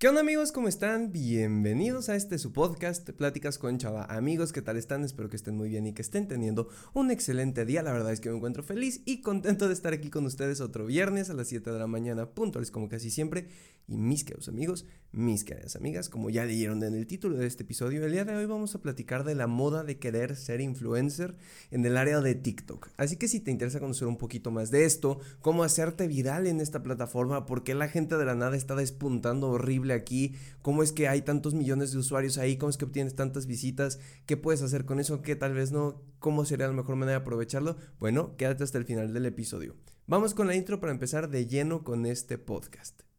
¿Qué onda amigos? ¿Cómo están? Bienvenidos a este su podcast, Pláticas con Chava. Amigos, ¿qué tal están? Espero que estén muy bien y que estén teniendo un excelente día. La verdad es que me encuentro feliz y contento de estar aquí con ustedes otro viernes a las 7 de la mañana, puntuales como casi siempre. Y mis queridos amigos, mis queridas amigas, como ya leyeron en el título de este episodio, el día de hoy vamos a platicar de la moda de querer ser influencer en el área de TikTok. Así que si te interesa conocer un poquito más de esto, cómo hacerte viral en esta plataforma, por qué la gente de la nada está despuntando horrible aquí, cómo es que hay tantos millones de usuarios ahí, cómo es que obtienes tantas visitas, qué puedes hacer con eso, qué tal vez no, cómo sería la mejor manera de aprovecharlo. Bueno, quédate hasta el final del episodio. Vamos con la intro para empezar de lleno con este podcast.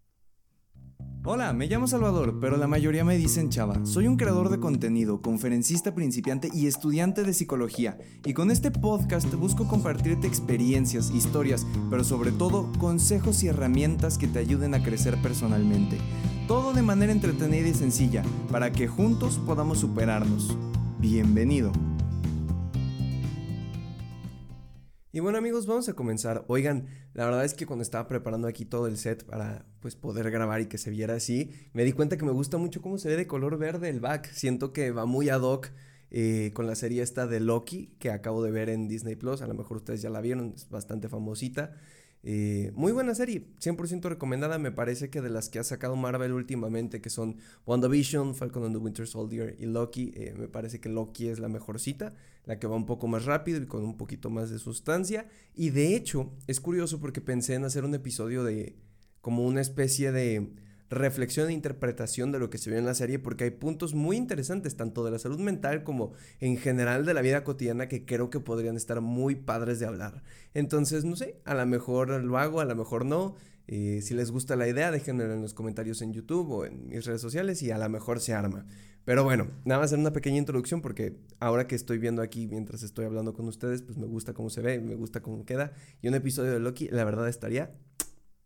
Hola, me llamo Salvador, pero la mayoría me dicen Chava. Soy un creador de contenido, conferencista principiante y estudiante de psicología. Y con este podcast busco compartirte experiencias, historias, pero sobre todo consejos y herramientas que te ayuden a crecer personalmente. Todo de manera entretenida y sencilla, para que juntos podamos superarnos. Bienvenido. Y bueno amigos, vamos a comenzar. Oigan, la verdad es que cuando estaba preparando aquí todo el set para pues poder grabar y que se viera así, me di cuenta que me gusta mucho cómo se ve de color verde el back. Siento que va muy ad hoc eh, con la serie esta de Loki que acabo de ver en Disney Plus. A lo mejor ustedes ya la vieron, es bastante famosita. Eh, muy buena serie, 100% recomendada. Me parece que de las que ha sacado Marvel últimamente, que son WandaVision, Falcon and the Winter Soldier y Loki, eh, me parece que Loki es la mejorcita, la que va un poco más rápido y con un poquito más de sustancia. Y de hecho, es curioso porque pensé en hacer un episodio de como una especie de reflexión e interpretación de lo que se vio en la serie porque hay puntos muy interesantes tanto de la salud mental como en general de la vida cotidiana que creo que podrían estar muy padres de hablar. Entonces, no sé, a lo mejor lo hago, a lo mejor no. Eh, si les gusta la idea, déjenmelo en los comentarios en YouTube o en mis redes sociales y a lo mejor se arma. Pero bueno, nada más hacer una pequeña introducción porque ahora que estoy viendo aquí mientras estoy hablando con ustedes, pues me gusta cómo se ve, me gusta cómo queda. Y un episodio de Loki, la verdad estaría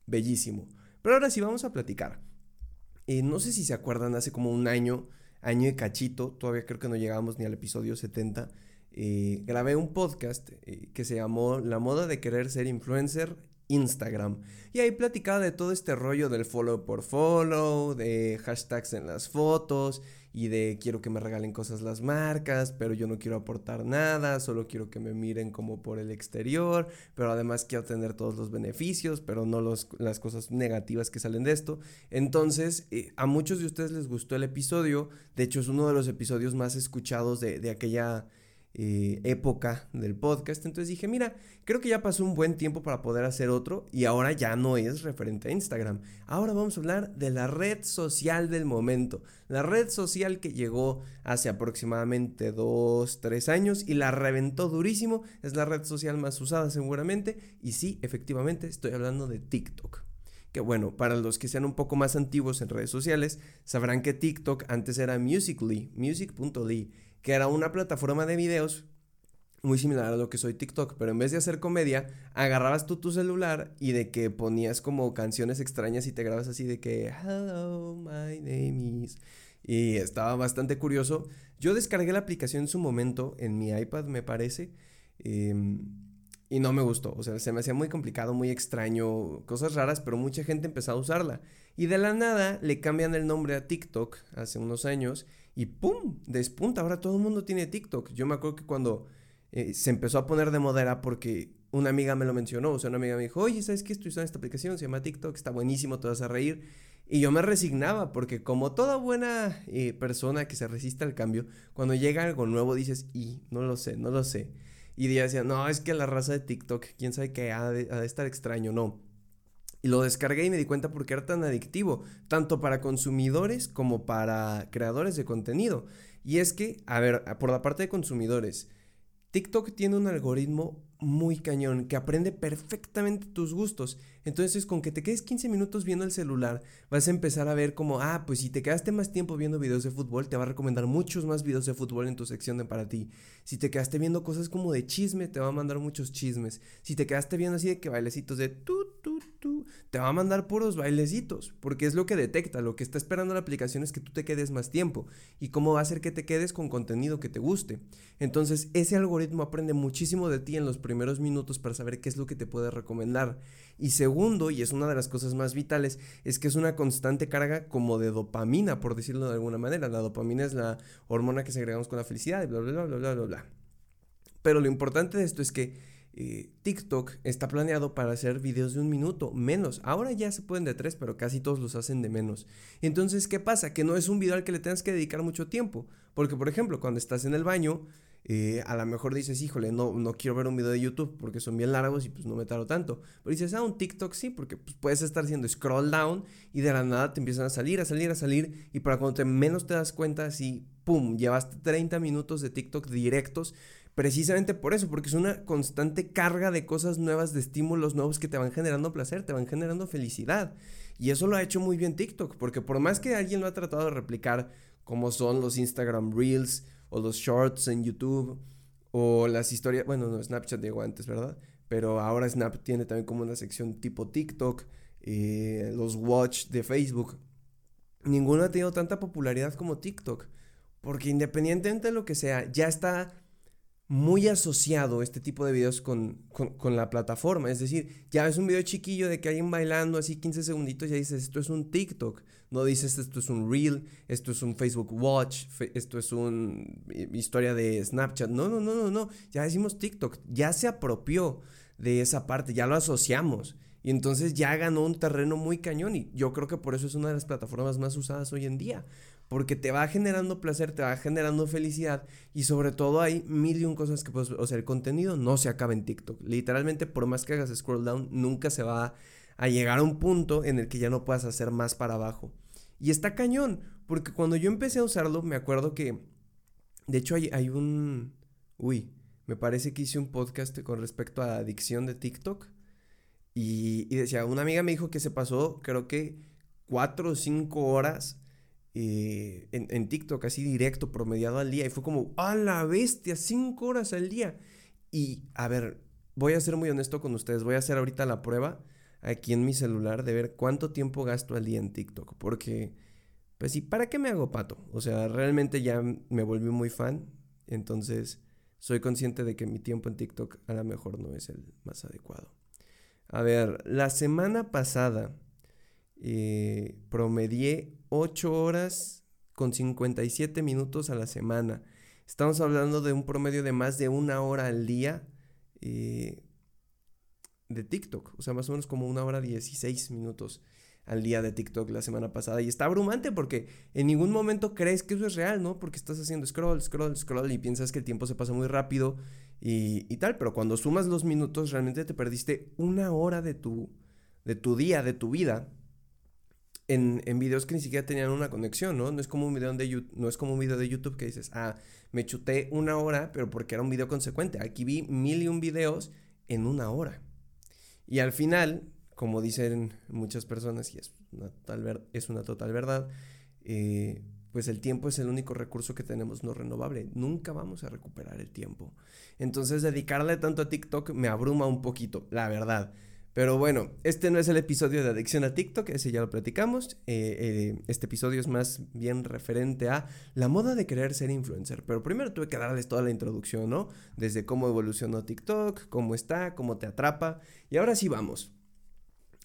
bellísimo. Pero ahora sí vamos a platicar. Eh, no sé si se acuerdan, hace como un año, año de cachito, todavía creo que no llegábamos ni al episodio 70, eh, grabé un podcast eh, que se llamó La moda de querer ser influencer Instagram. Y ahí platicaba de todo este rollo del follow por follow, de hashtags en las fotos y de quiero que me regalen cosas las marcas, pero yo no quiero aportar nada, solo quiero que me miren como por el exterior, pero además quiero tener todos los beneficios, pero no los, las cosas negativas que salen de esto. Entonces, eh, a muchos de ustedes les gustó el episodio, de hecho es uno de los episodios más escuchados de, de aquella eh, época del podcast. Entonces dije, mira, creo que ya pasó un buen tiempo para poder hacer otro y ahora ya no es referente a Instagram. Ahora vamos a hablar de la red social del momento. La red social que llegó hace aproximadamente 2, 3 años y la reventó durísimo. Es la red social más usada seguramente. Y sí, efectivamente, estoy hablando de TikTok que bueno, para los que sean un poco más antiguos en redes sociales, sabrán que TikTok antes era Musical.ly, music.ly, que era una plataforma de videos muy similar a lo que soy TikTok, pero en vez de hacer comedia, agarrabas tú tu celular y de que ponías como canciones extrañas y te grabas así de que Hello, my name is. Y estaba bastante curioso. Yo descargué la aplicación en su momento en mi iPad, me parece. Em, y no me gustó, o sea, se me hacía muy complicado, muy extraño, cosas raras, pero mucha gente empezó a usarla. Y de la nada le cambian el nombre a TikTok hace unos años y ¡pum! Despunta. Ahora todo el mundo tiene TikTok. Yo me acuerdo que cuando eh, se empezó a poner de moda porque una amiga me lo mencionó. O sea, una amiga me dijo, oye, ¿sabes qué? Estoy usando esta aplicación, se llama TikTok, está buenísimo, te vas a reír. Y yo me resignaba porque como toda buena eh, persona que se resiste al cambio, cuando llega algo nuevo dices, y no lo sé, no lo sé. Y decía, no, es que la raza de TikTok, quién sabe qué, ha de estar extraño, no. Y lo descargué y me di cuenta porque era tan adictivo, tanto para consumidores como para creadores de contenido. Y es que, a ver, por la parte de consumidores, TikTok tiene un algoritmo muy cañón que aprende perfectamente tus gustos. Entonces, con que te quedes 15 minutos viendo el celular, vas a empezar a ver como, ah, pues si te quedaste más tiempo viendo videos de fútbol, te va a recomendar muchos más videos de fútbol en tu sección de para ti. Si te quedaste viendo cosas como de chisme, te va a mandar muchos chismes. Si te quedaste viendo así de que bailecitos de tu, tu, tu, te va a mandar puros bailecitos, porque es lo que detecta, lo que está esperando la aplicación es que tú te quedes más tiempo y cómo va a hacer que te quedes con contenido que te guste. Entonces, ese algoritmo aprende muchísimo de ti en los primeros minutos para saber qué es lo que te puede recomendar. Y y es una de las cosas más vitales, es que es una constante carga como de dopamina, por decirlo de alguna manera. La dopamina es la hormona que segregamos con la felicidad y bla, bla, bla, bla, bla, bla. Pero lo importante de esto es que eh, TikTok está planeado para hacer videos de un minuto, menos. Ahora ya se pueden de tres, pero casi todos los hacen de menos. Entonces, ¿qué pasa? Que no es un video al que le tengas que dedicar mucho tiempo. Porque, por ejemplo, cuando estás en el baño, eh, a lo mejor dices, híjole, no, no quiero ver un video de YouTube porque son bien largos y pues no me tardo tanto. Pero dices, ah, un TikTok sí, porque pues, puedes estar haciendo scroll down y de la nada te empiezan a salir, a salir, a salir. Y para cuando menos te das cuenta, así, pum, llevaste 30 minutos de TikTok directos precisamente por eso, porque es una constante carga de cosas nuevas, de estímulos nuevos que te van generando placer, te van generando felicidad. Y eso lo ha hecho muy bien TikTok, porque por más que alguien lo ha tratado de replicar, como son los Instagram Reels o los Shorts en YouTube, o las historias, bueno, no, Snapchat llegó antes, ¿verdad? Pero ahora Snap tiene también como una sección tipo TikTok, eh, los Watch de Facebook. Ninguno ha tenido tanta popularidad como TikTok, porque independientemente de lo que sea, ya está muy asociado este tipo de videos con, la plataforma. Es decir, ya ves un video chiquillo de que alguien bailando así 15 segunditos, ya dices, esto es un TikTok. No dices, esto es un Reel, esto es un Facebook Watch, esto es una historia de Snapchat. No, no, no, no, no. Ya decimos TikTok. Ya se apropió de esa parte, ya lo asociamos. Y entonces ya ganó un terreno muy cañón y yo creo que por eso es una de las plataformas más usadas hoy en día porque te va generando placer, te va generando felicidad y sobre todo hay mil y un cosas que puedes, o sea, el contenido no se acaba en TikTok. Literalmente por más que hagas scroll down, nunca se va a llegar a un punto en el que ya no puedas hacer más para abajo. Y está cañón, porque cuando yo empecé a usarlo, me acuerdo que, de hecho hay, hay un, uy, me parece que hice un podcast con respecto a la adicción de TikTok. Y, y decía, una amiga me dijo que se pasó, creo que cuatro o cinco horas eh, en, TikTok así directo, promediado al día. Y fue como, a la bestia, cinco horas al día. Y a ver, voy a ser muy honesto con ustedes. Voy a hacer ahorita la prueba aquí en mi celular de ver cuánto tiempo gasto al día en TikTok. Porque, pues sí, ¿para qué me hago pato? O sea, realmente ya me volví muy fan. Entonces, soy consciente de que mi tiempo en TikTok a lo mejor no es el más adecuado. A ver, la semana pasada eh, promedié 8 horas con 57 minutos a la semana. Estamos hablando de un promedio de más de una hora al día eh, de TikTok. O sea, más o menos como una hora 16 minutos al día de TikTok la semana pasada. Y está abrumante porque en ningún momento crees que eso es real, ¿no? Porque estás haciendo scroll, scroll, scroll y piensas que el tiempo se pasa muy rápido y, y tal. Pero cuando sumas los minutos, realmente te perdiste una hora de tu, de tu día, de tu vida en, en, videos que ni siquiera tenían una conexión, ¿no? No es como un video de no es como un video de YouTube que dices, ah, me chuté una hora, pero porque era un video consecuente. Aquí vi mil y un videos en una hora. Y al final, como dicen muchas personas, y es una, tal es una total verdad, eh, pues el tiempo es el único recurso que tenemos no renovable. Nunca vamos a recuperar el tiempo. Entonces, dedicarle tanto a TikTok me abruma un poquito, la verdad. Pero bueno, este no es el episodio de adicción a TikTok, ese ya lo platicamos. Eh, eh, este episodio es más bien referente a la moda de querer ser influencer. Pero primero tuve que darles toda la introducción, ¿no? Desde cómo evolucionó TikTok, cómo está, cómo te atrapa. Y ahora sí vamos.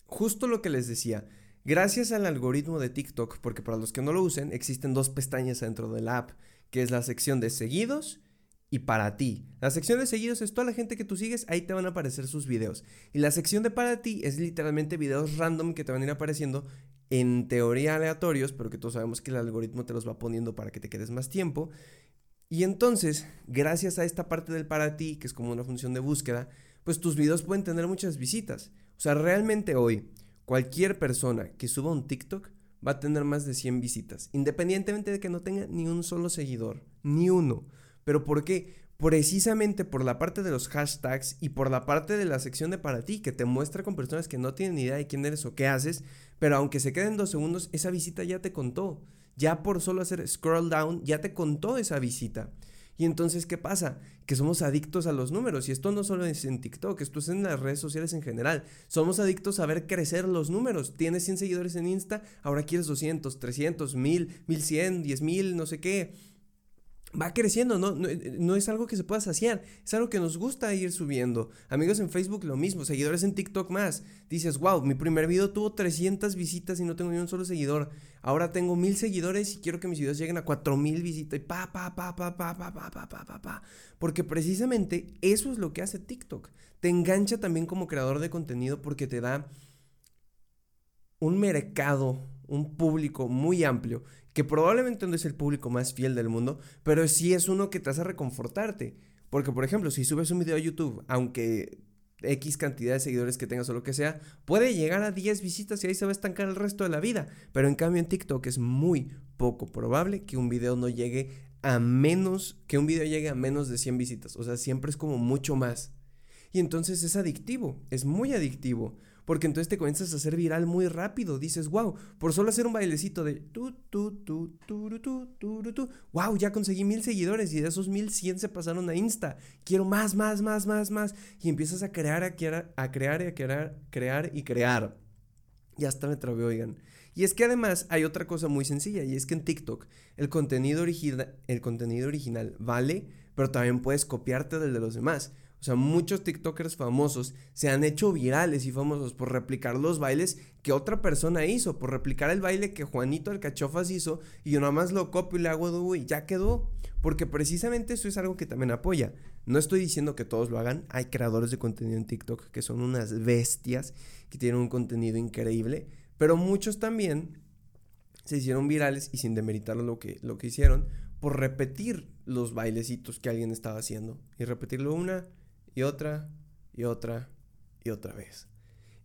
Justo lo que les decía. Gracias al algoritmo de TikTok, porque para los que no lo usen, existen dos pestañas dentro de la app, que es la sección de seguidos y para ti. La sección de seguidos es toda la gente que tú sigues, ahí te van a aparecer sus videos. Y la sección de para ti es literalmente videos random que te van a ir apareciendo en teoría aleatorios, pero que todos sabemos que el algoritmo te los va poniendo para que te quedes más tiempo. Y entonces, gracias a esta parte del para ti, que es como una función de búsqueda, pues tus videos pueden tener muchas visitas. O sea, realmente hoy, cualquier persona que suba un TikTok va a tener más de 100 visitas, independientemente de que no tenga ni un solo seguidor, ni uno. ¿Pero por qué? Precisamente por la parte de los hashtags y por la parte de la sección de para ti, que te muestra con personas que no tienen ni idea de quién eres o qué haces, pero aunque se queden dos segundos, esa visita ya te contó. Ya por solo hacer scroll down, ya te contó esa visita. Y entonces, ¿qué pasa? Que somos adictos a los números. Y esto no solo es en TikTok, esto es en las redes sociales en general. Somos adictos a ver crecer los números. Tienes 100 seguidores en Insta, ahora quieres 200, 300, 1000, 1100, 10000, no sé qué va creciendo, ¿no? ¿no? es algo que se pueda saciar, es algo que nos gusta ir subiendo. Amigos en Facebook lo mismo, seguidores en TikTok más. Dices, wow, mi primer video tuvo 300 visitas y no tengo ni un solo seguidor. Ahora tengo mil seguidores y quiero que mis videos lleguen a 4000 visitas y pa, pa, pa, pa, pa, pa, pa, pa, pa, pa, pa. Porque precisamente eso es lo que hace TikTok. Te engancha también como creador de contenido porque te da un mercado, un público muy amplio que probablemente no es el público más fiel del mundo, pero sí es uno que te hace reconfortarte. Porque, por ejemplo, si subes un video a YouTube, aunque X cantidad de seguidores que tengas o lo que sea, puede llegar a 10 visitas y ahí se va a estancar el resto de la vida. Pero en cambio en TikTok es muy poco probable que un video no llegue a menos, que un video llegue a menos de 100 visitas. O sea, siempre es como mucho más. Y entonces es adictivo, es muy adictivo. Porque entonces te comienzas a hacer viral muy rápido. Dices, wow, por solo hacer un bailecito de tu, tu, tu, tu, tu, tu, tu, wow, ya conseguí mil seguidores y de esos mil cien se pasaron a Insta. Quiero más, más, más, más, más. Y empiezas a crear, a crear, a crear, a crear, crear y crear. Y hasta me trabé, oigan. Y es que además hay otra cosa muy sencilla y es que en TikTok el contenido, el contenido original vale, pero también puedes copiarte del de los demás. O sea, muchos TikTokers famosos se han hecho virales y famosos por replicar los bailes que otra persona hizo, por replicar el baile que Juanito Alcachofas hizo y yo nada más lo copio y le hago y ya quedó. Porque precisamente eso es algo que también apoya. No estoy diciendo que todos lo hagan. Hay creadores de contenido en TikTok que son unas bestias, que tienen un contenido increíble. Pero muchos también se hicieron virales y sin demeritar lo que, lo que hicieron, por repetir los bailecitos que alguien estaba haciendo. Y repetirlo una y otra y otra y otra vez.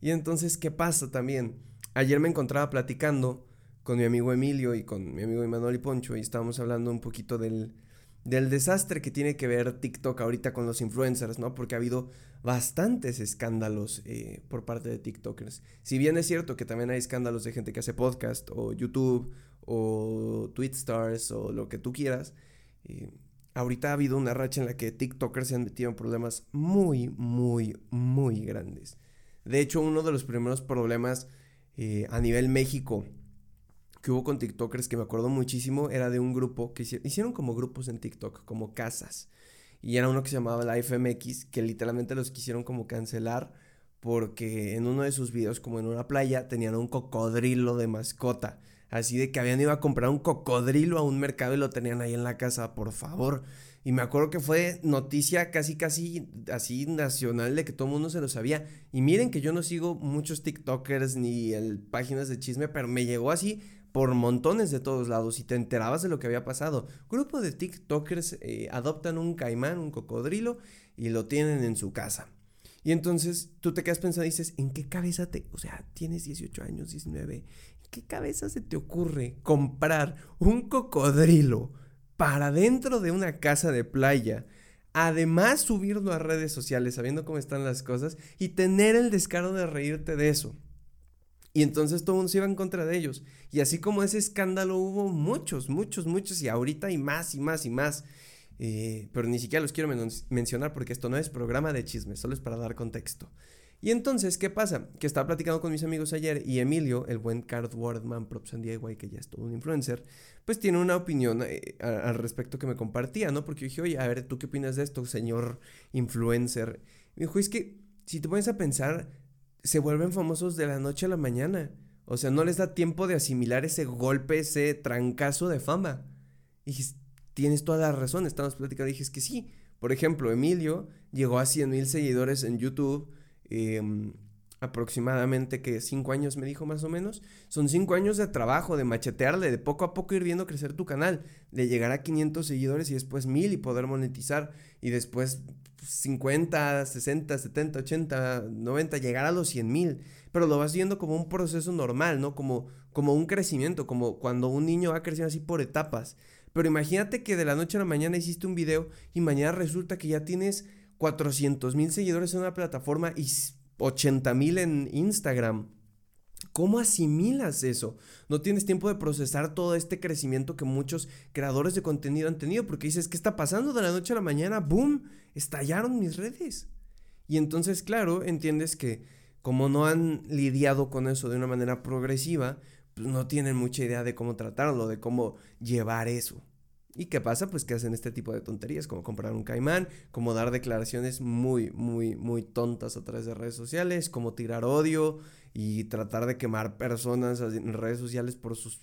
Y entonces, ¿qué pasa también? Ayer me encontraba platicando con mi amigo Emilio y con mi amigo Emanuel y Poncho y estábamos hablando un poquito del, del desastre que tiene que ver TikTok ahorita con los influencers, ¿no? Porque ha habido bastantes escándalos eh, por parte de TikTokers. Si bien es cierto que también hay escándalos de gente que hace podcast o YouTube o Twitstars o lo que tú quieras, eh, ahorita ha habido una racha en la que TikTokers se han metido en problemas muy, muy, muy grandes. De hecho, uno de los primeros problemas eh, a nivel México que hubo con TikTokers que me acuerdo muchísimo era de un grupo que hicieron, como grupos en TikTok, como casas. Y era uno que se llamaba la FMX, que literalmente los quisieron como cancelar porque en uno de sus videos, como en una playa, tenían un cocodrilo de mascota. Así de que habían ido a comprar un cocodrilo a un mercado y lo tenían ahí en la casa, por favor. Y me acuerdo que fue noticia casi, casi así nacional de que todo el mundo se lo sabía. Y miren que yo no sigo muchos TikTokers ni el, páginas de chisme, pero me llegó así por montones de todos lados y te enterabas de lo que había pasado. Grupo de TikTokers eh, adoptan un caimán, un cocodrilo y lo tienen en su casa. Y entonces tú te quedas pensando y dices, ¿en qué cabeza te, o sea, tienes 18 años, 19, qué cabeza se te ocurre comprar un cocodrilo para dentro de una casa de playa? Además subirlo a redes sociales sabiendo cómo están las cosas y tener el descaro de reírte de eso. Y entonces todo el mundo se iba en contra de ellos. Y así como ese escándalo hubo muchos, muchos, muchos y ahorita hay más y más y más. Eh, pero ni siquiera los quiero mencionar porque esto no es programa de chismes, solo es para dar contexto. Y entonces, ¿qué pasa? Que estaba platicando con mis amigos ayer y Emilio, el buen Cardboardman Props and DIY, que ya es todo un influencer, pues tiene una opinión eh, al respecto que me compartía, ¿no? Porque yo dije, oye, a ver, ¿tú qué opinas de esto, señor influencer? Me dijo, es que si te pones a pensar, se vuelven famosos de la noche a la mañana. O sea, no les da tiempo de asimilar ese golpe, ese trancazo de fama. Y dije, tienes toda la razón, estamos platicando. Y dije, es que sí. Por ejemplo, Emilio llegó a 100 mil seguidores en YouTube Em, aproximadamente que cinco años me dijo más o menos. Son cinco años de trabajo, de machetearle, de poco a poco ir viendo crecer tu canal, de llegar a 500 seguidores y después mil y poder monetizar y después 50, 60, 70, 80, 90, llegar a los 100 mil. Pero lo vas viendo como un proceso normal, ¿no? Como, como un crecimiento, como cuando un niño va creciendo así por etapas. Pero imagínate que de la noche a la mañana hiciste un video y mañana resulta que ya tienes 400 mil seguidores en una plataforma y 80 mil en Instagram. ¿Cómo asimilas eso? No tienes tiempo de procesar todo este crecimiento que muchos creadores de contenido han tenido porque dices, ¿qué está pasando de la noche a la mañana? ¡Boom! Estallaron mis redes. Y entonces, claro, entiendes que como no han lidiado con eso de una manera progresiva, pues no tienen mucha idea de cómo tratarlo, de cómo llevar eso. ¿Y qué pasa? Pues que hacen este tipo de tonterías, como comprar un caimán, como dar declaraciones muy, muy, muy tontas a través de redes sociales, como tirar odio y tratar de quemar personas en redes sociales por sus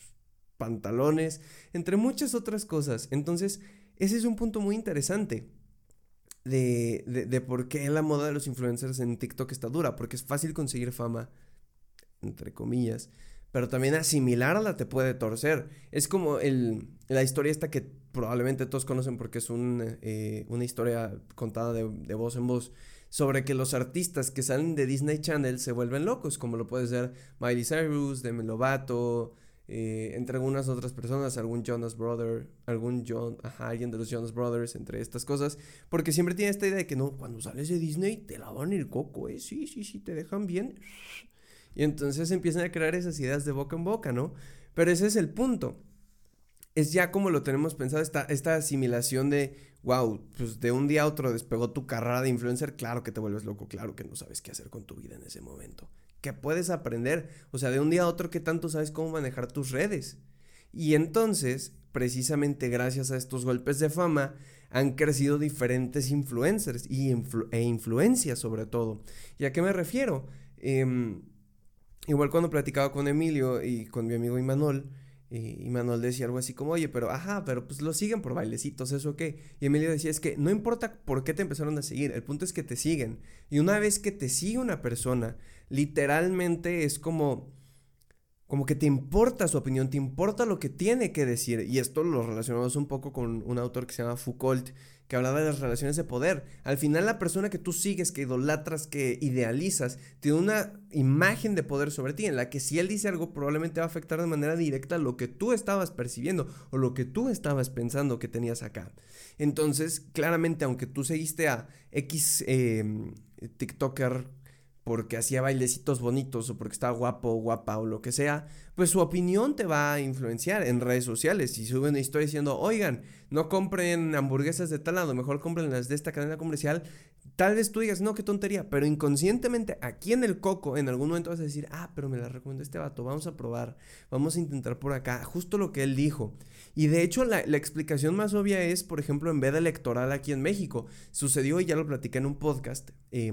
pantalones, entre muchas otras cosas. Entonces, ese es un punto muy interesante de, de, por qué la moda de los influencers en TikTok está dura, porque es fácil conseguir fama, entre comillas, pero también asimilarla te puede torcer. Es como el, la historia esta que probablemente todos conocen porque es eh, una historia contada de, de, voz en voz sobre que los artistas que salen de Disney Channel se vuelven locos, como lo puede ser Miley Cyrus, Demi Lovato, eh, entre algunas otras personas, algún Jonas Brother, algún John, ajá, alguien de los Jonas Brothers, entre estas cosas, porque siempre tiene esta idea de que no, cuando sales de Disney te lavan el coco, eh, sí, sí, sí, te dejan bien. Y entonces empiezan a crear esas ideas de boca en boca, ¿no? Pero ese es el punto. Es ya como lo tenemos pensado, esta, esta asimilación de, wow, pues de un día a otro despegó tu carrera de influencer, claro que te vuelves loco, claro que no sabes qué hacer con tu vida en ese momento. Que puedes aprender, o sea, de un día a otro, ¿qué tanto sabes cómo manejar tus redes? Y entonces, precisamente gracias a estos golpes de fama, han crecido diferentes influencers y e influencias sobre todo. ¿Y a qué me refiero? Eh, Igual cuando platicaba con Emilio y con mi amigo Imanol, y Manuel decía algo así como, oye, pero ajá, pero pues lo siguen por bailecitos, ¿eso qué? Y Emilio decía, es que no importa por qué te empezaron a seguir, el punto es que te siguen. Y una vez que te sigue una persona, literalmente es como, como que te importa su opinión, te importa lo que tiene que decir. Y esto lo relacionamos un poco con un autor que se llama Foucault, que hablaba de las relaciones de poder. Al final la persona que tú sigues, que idolatras, que idealizas, tiene una imagen de poder sobre ti en la que si él dice algo probablemente va a afectar de manera directa lo que tú estabas percibiendo o lo que tú estabas pensando que tenías acá. Entonces, claramente, aunque tú seguiste a X eh, TikToker porque hacía bailecitos bonitos o porque estaba guapo o guapa o lo que sea, pues su opinión te va a influenciar en redes sociales. Si sube una historia diciendo, oigan, no compren hamburguesas de tal lado, mejor compren las de esta cadena comercial, tal vez tú digas, no, qué tontería, pero inconscientemente aquí en el coco, en algún momento vas a decir, ah, pero me la recomendó este vato, vamos a probar, vamos a intentar por acá, justo lo que él dijo. Y de hecho la, la explicación más obvia es, por ejemplo, en veda electoral aquí en México, sucedió y ya lo platiqué en un podcast. Eh,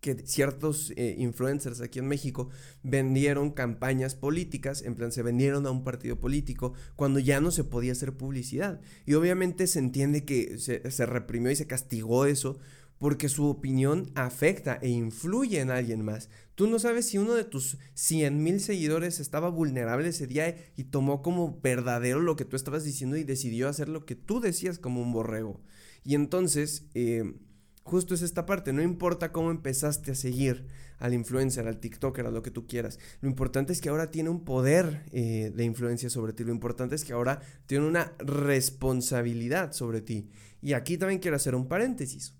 que ciertos eh, influencers aquí en México vendieron campañas políticas, en plan se vendieron a un partido político cuando ya no se podía hacer publicidad. Y obviamente se entiende que se, se reprimió y se castigó eso porque su opinión afecta e influye en alguien más. Tú no sabes si uno de tus 100 mil seguidores estaba vulnerable ese día y tomó como verdadero lo que tú estabas diciendo y decidió hacer lo que tú decías como un borrego. Y entonces... Eh, Justo es esta parte, no importa cómo empezaste a seguir al influencer, al TikToker, a lo que tú quieras. Lo importante es que ahora tiene un poder eh, de influencia sobre ti. Lo importante es que ahora tiene una responsabilidad sobre ti. Y aquí también quiero hacer un paréntesis.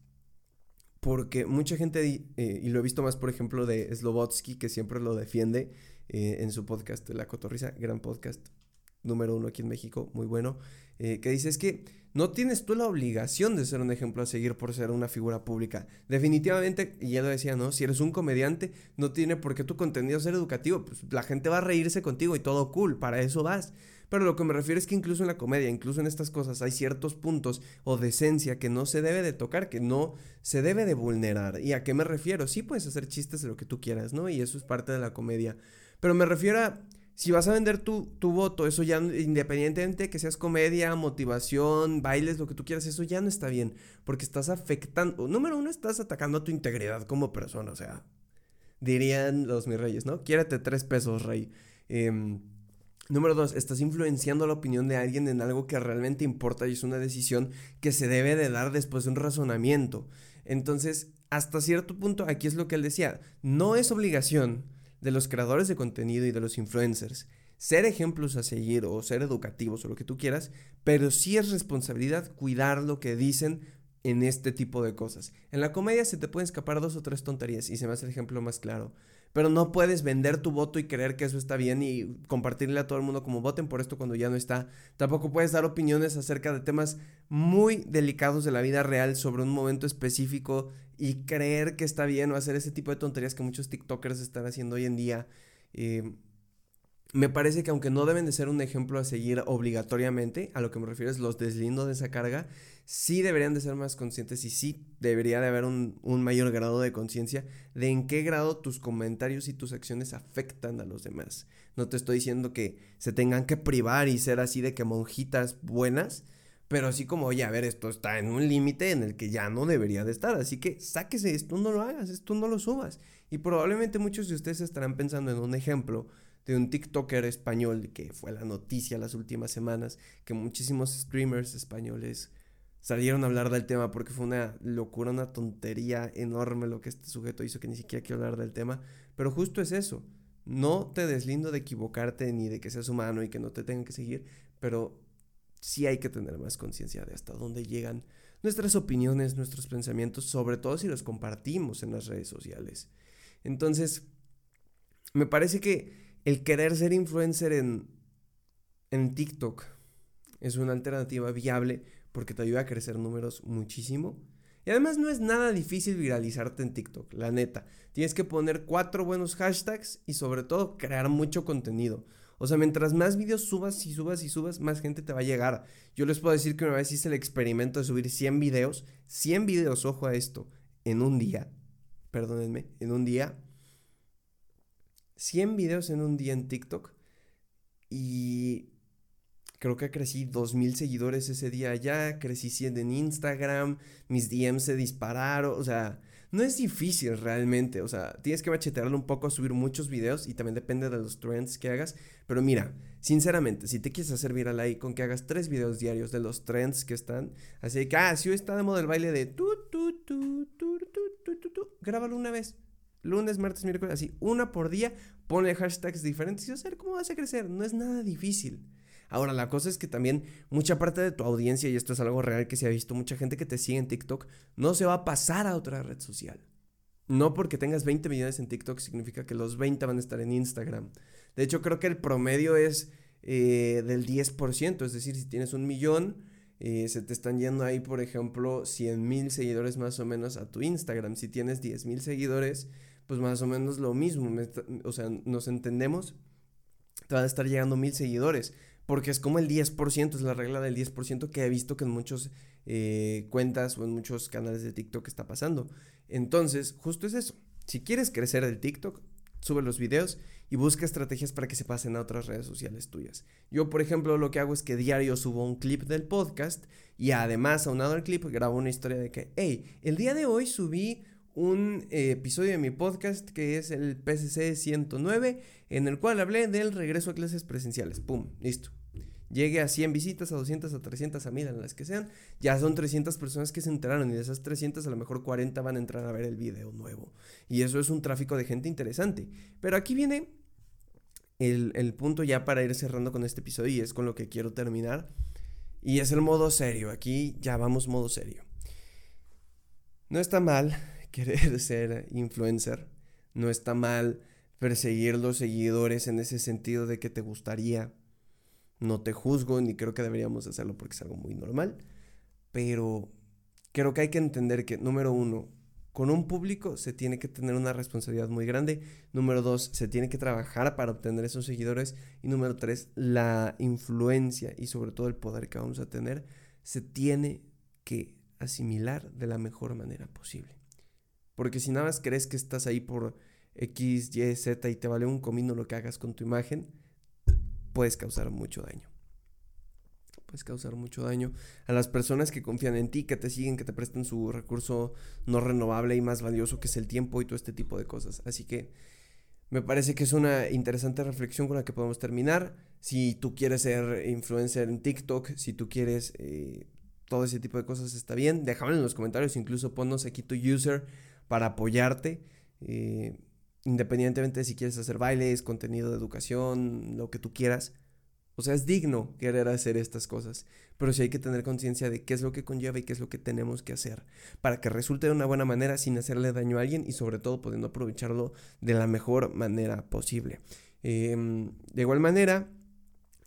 Porque mucha gente, eh, y lo he visto más por ejemplo de Slobotsky, que siempre lo defiende eh, en su podcast La Cotorriza, gran podcast, número uno aquí en México, muy bueno, eh, que dice es que no tienes tú la obligación de ser un ejemplo a seguir por ser una figura pública. Definitivamente, y ya lo decía, ¿no? Si eres un comediante, no tiene por qué tu contenido ser educativo. Pues la gente va a reírse contigo y todo cool, para eso vas. Pero lo que me refiero es que incluso en la comedia, incluso en estas cosas, hay ciertos puntos o decencia que no se debe de tocar, que no se debe de vulnerar. ¿Y a qué me refiero? Sí puedes hacer chistes de lo que tú quieras, ¿no? Y eso es parte de la comedia. Pero me refiero a si vas a vender tu, tu, voto, eso ya independientemente de que seas comedia, motivación, bailes, lo que tú quieras, eso ya no está bien, porque estás afectando, número uno, estás atacando a tu integridad como persona, o sea, dirían los mis reyes, ¿no? Quiérete tres pesos, rey. Eh, número dos, estás influenciando la opinión de alguien en algo que realmente importa y es una decisión que se debe de dar después de un razonamiento. Entonces, hasta cierto punto, aquí es lo que él decía, no es obligación de los creadores de contenido y de los influencers ser ejemplos a seguir o ser educativos o lo que tú quieras, pero sí es responsabilidad cuidar lo que dicen en este tipo de cosas. En la comedia se te pueden escapar dos o tres tonterías y se me hace el ejemplo más claro. Pero no puedes vender tu voto y creer que eso está bien y compartirle a todo el mundo como voten por esto cuando ya no está. Tampoco puedes dar opiniones acerca de temas muy delicados de la vida real sobre un momento específico y creer que está bien o hacer ese tipo de tonterías que muchos TikTokers están haciendo hoy en día. Eh, me parece que aunque no deben de ser un ejemplo a seguir obligatoriamente, a lo que me refiero es los deslindo de esa carga, sí deberían de ser más conscientes y sí debería de haber un, un mayor grado de conciencia de en qué grado tus comentarios y tus acciones afectan a los demás. No te estoy diciendo que se tengan que privar y ser así de que monjitas buenas, pero así como, oye, a ver, esto está en un límite en el que ya no debería de estar, así que sáquese esto, no lo hagas, esto no lo subas. Y probablemente muchos de ustedes estarán pensando en un ejemplo de un TikToker español que fue la noticia las últimas semanas, que muchísimos streamers españoles salieron a hablar del tema porque fue una locura, una tontería enorme lo que este sujeto hizo que ni siquiera quiero hablar del tema, pero justo es eso. No te deslindo de equivocarte ni de que seas humano y que no te tengan que seguir, pero sí hay que tener más conciencia de hasta dónde llegan nuestras opiniones, nuestros pensamientos, sobre todo si los compartimos en las redes sociales. Entonces, me parece que el querer ser influencer en, en TikTok es una alternativa viable porque te ayuda a crecer números muchísimo. Y además no es nada difícil viralizarte en TikTok, la neta. Tienes que poner cuatro buenos hashtags y sobre todo crear mucho contenido. O sea, mientras más videos subas y subas y subas, más gente te va a llegar. Yo les puedo decir que una vez hice el experimento de subir 100 videos, 100 videos, ojo a esto, en un día, perdónenme, en un día, 100 videos en un día en TikTok y creo que crecí 2000 seguidores ese día ya, crecí 100 en Instagram, mis DMs se dispararon, o sea, no es difícil realmente, o sea, tienes que machetearlo un poco subir muchos videos y también depende de los trends que hagas, pero mira, sinceramente, si te quieres hacer viral ahí con que hagas tres videos diarios de los trends que están, así que, ah, si hoy está de moda el baile de tu, tu, tu, tu, tu, tu, tu, tu, grábalo una vez, lunes, martes, miércoles, así, una por día, pone hashtags diferentes y vas a ver cómo vas a crecer. No es nada difícil. Ahora, la cosa es que también mucha parte de tu audiencia, y esto es algo real que se ha visto, mucha gente que te sigue en TikTok, no se va a pasar a otra red social. No porque tengas 20 millones en TikTok significa que los 20 van a estar en Instagram. De hecho, creo que el promedio es eh, del 10%, es decir, si tienes un millón, eh, se te están yendo ahí, por ejemplo, 100 mil seguidores más o menos a tu Instagram. Si tienes 10 mil seguidores, pues más o menos lo mismo, o sea, nos entendemos, te van a estar llegando mil seguidores, porque es como el 10%, es la regla del 10% que he visto que en muchas eh, cuentas o en muchos canales de TikTok está pasando. Entonces, justo es eso, si quieres crecer el TikTok, sube los videos y busca estrategias para que se pasen a otras redes sociales tuyas. Yo, por ejemplo, lo que hago es que diario subo un clip del podcast y además, aunado al clip, grabo una historia de que, hey, el día de hoy subí un eh, episodio de mi podcast que es el PCC 109, en el cual hablé del regreso a clases presenciales. ¡Pum! Listo. Llegue a 100 visitas, a 200, a 300, a 1000, a las que sean. Ya son 300 personas que se enteraron y de esas 300 a lo mejor 40 van a entrar a ver el video nuevo. Y eso es un tráfico de gente interesante. Pero aquí viene el, el punto ya para ir cerrando con este episodio y es con lo que quiero terminar. Y es el modo serio. Aquí ya vamos modo serio. No está mal querer ser influencer. No está mal perseguir los seguidores en ese sentido de que te gustaría. No te juzgo ni creo que deberíamos hacerlo porque es algo muy normal. Pero creo que hay que entender que, número uno, con un público se tiene que tener una responsabilidad muy grande. Número dos, se tiene que trabajar para obtener esos seguidores. Y número tres, la influencia y sobre todo el poder que vamos a tener se tiene que asimilar de la mejor manera posible. Porque si nada más crees que estás ahí por X, Y, Z y te vale un comino lo que hagas con tu imagen, puedes causar mucho daño. Puedes causar mucho daño a las personas que confían en ti, que te siguen, que te prestan su recurso no renovable y más valioso que es el tiempo y todo este tipo de cosas. Así que me parece que es una interesante reflexión con la que podemos terminar. Si tú quieres ser influencer en TikTok, si tú quieres eh, todo ese tipo de cosas, está bien. Déjame en los comentarios, incluso ponnos aquí tu user para apoyarte, eh, independientemente de si quieres hacer bailes, contenido de educación, lo que tú quieras. O sea, es digno querer hacer estas cosas, pero sí hay que tener conciencia de qué es lo que conlleva y qué es lo que tenemos que hacer para que resulte de una buena manera sin hacerle daño a alguien y sobre todo pudiendo aprovecharlo de la mejor manera posible. Em, de igual manera,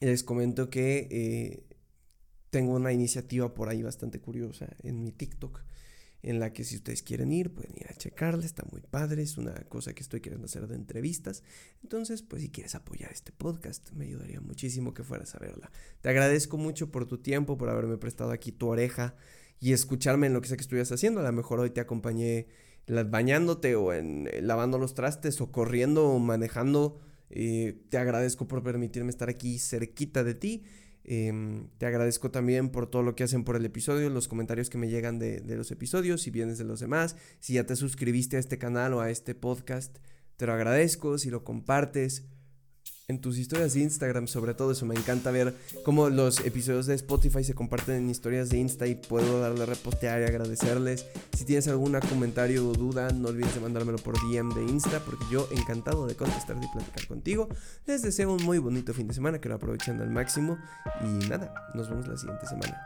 les comento que eh, tengo una iniciativa por ahí bastante curiosa en mi TikTok en la que si ustedes quieren ir, pueden ir a checarla, está muy padre, es una cosa que estoy queriendo hacer de entrevistas. Entonces, pues si quieres apoyar este podcast, me ayudaría muchísimo que fueras a verla. Te agradezco mucho por tu tiempo, por haberme prestado aquí tu oreja y escucharme en lo que sea que estuvieras haciendo. A lo mejor hoy te acompañé bañándote o en, eh, lavando los trastes o corriendo o manejando. Eh, te agradezco por permitirme estar aquí cerquita de ti. Em, te agradezco también por todo lo que hacen por el episodio, los comentarios que me llegan de, de, los episodios, si vienes de los demás, si ya te suscribiste a este canal o a este podcast, te lo agradezco, si lo compartes en tus historias de Instagram, sobre todo eso, me encanta ver cómo los episodios de Spotify se comparten en historias de Insta y puedo darle repostear y agradecerles. Si tienes algún comentario o duda, no olvides de mandármelo por DM de Insta, porque yo encantado de contestar y platicar contigo. Les deseo un muy bonito fin de semana, que lo aprovechen al máximo y nada, nos vemos la siguiente semana.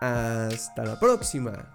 Hasta la próxima.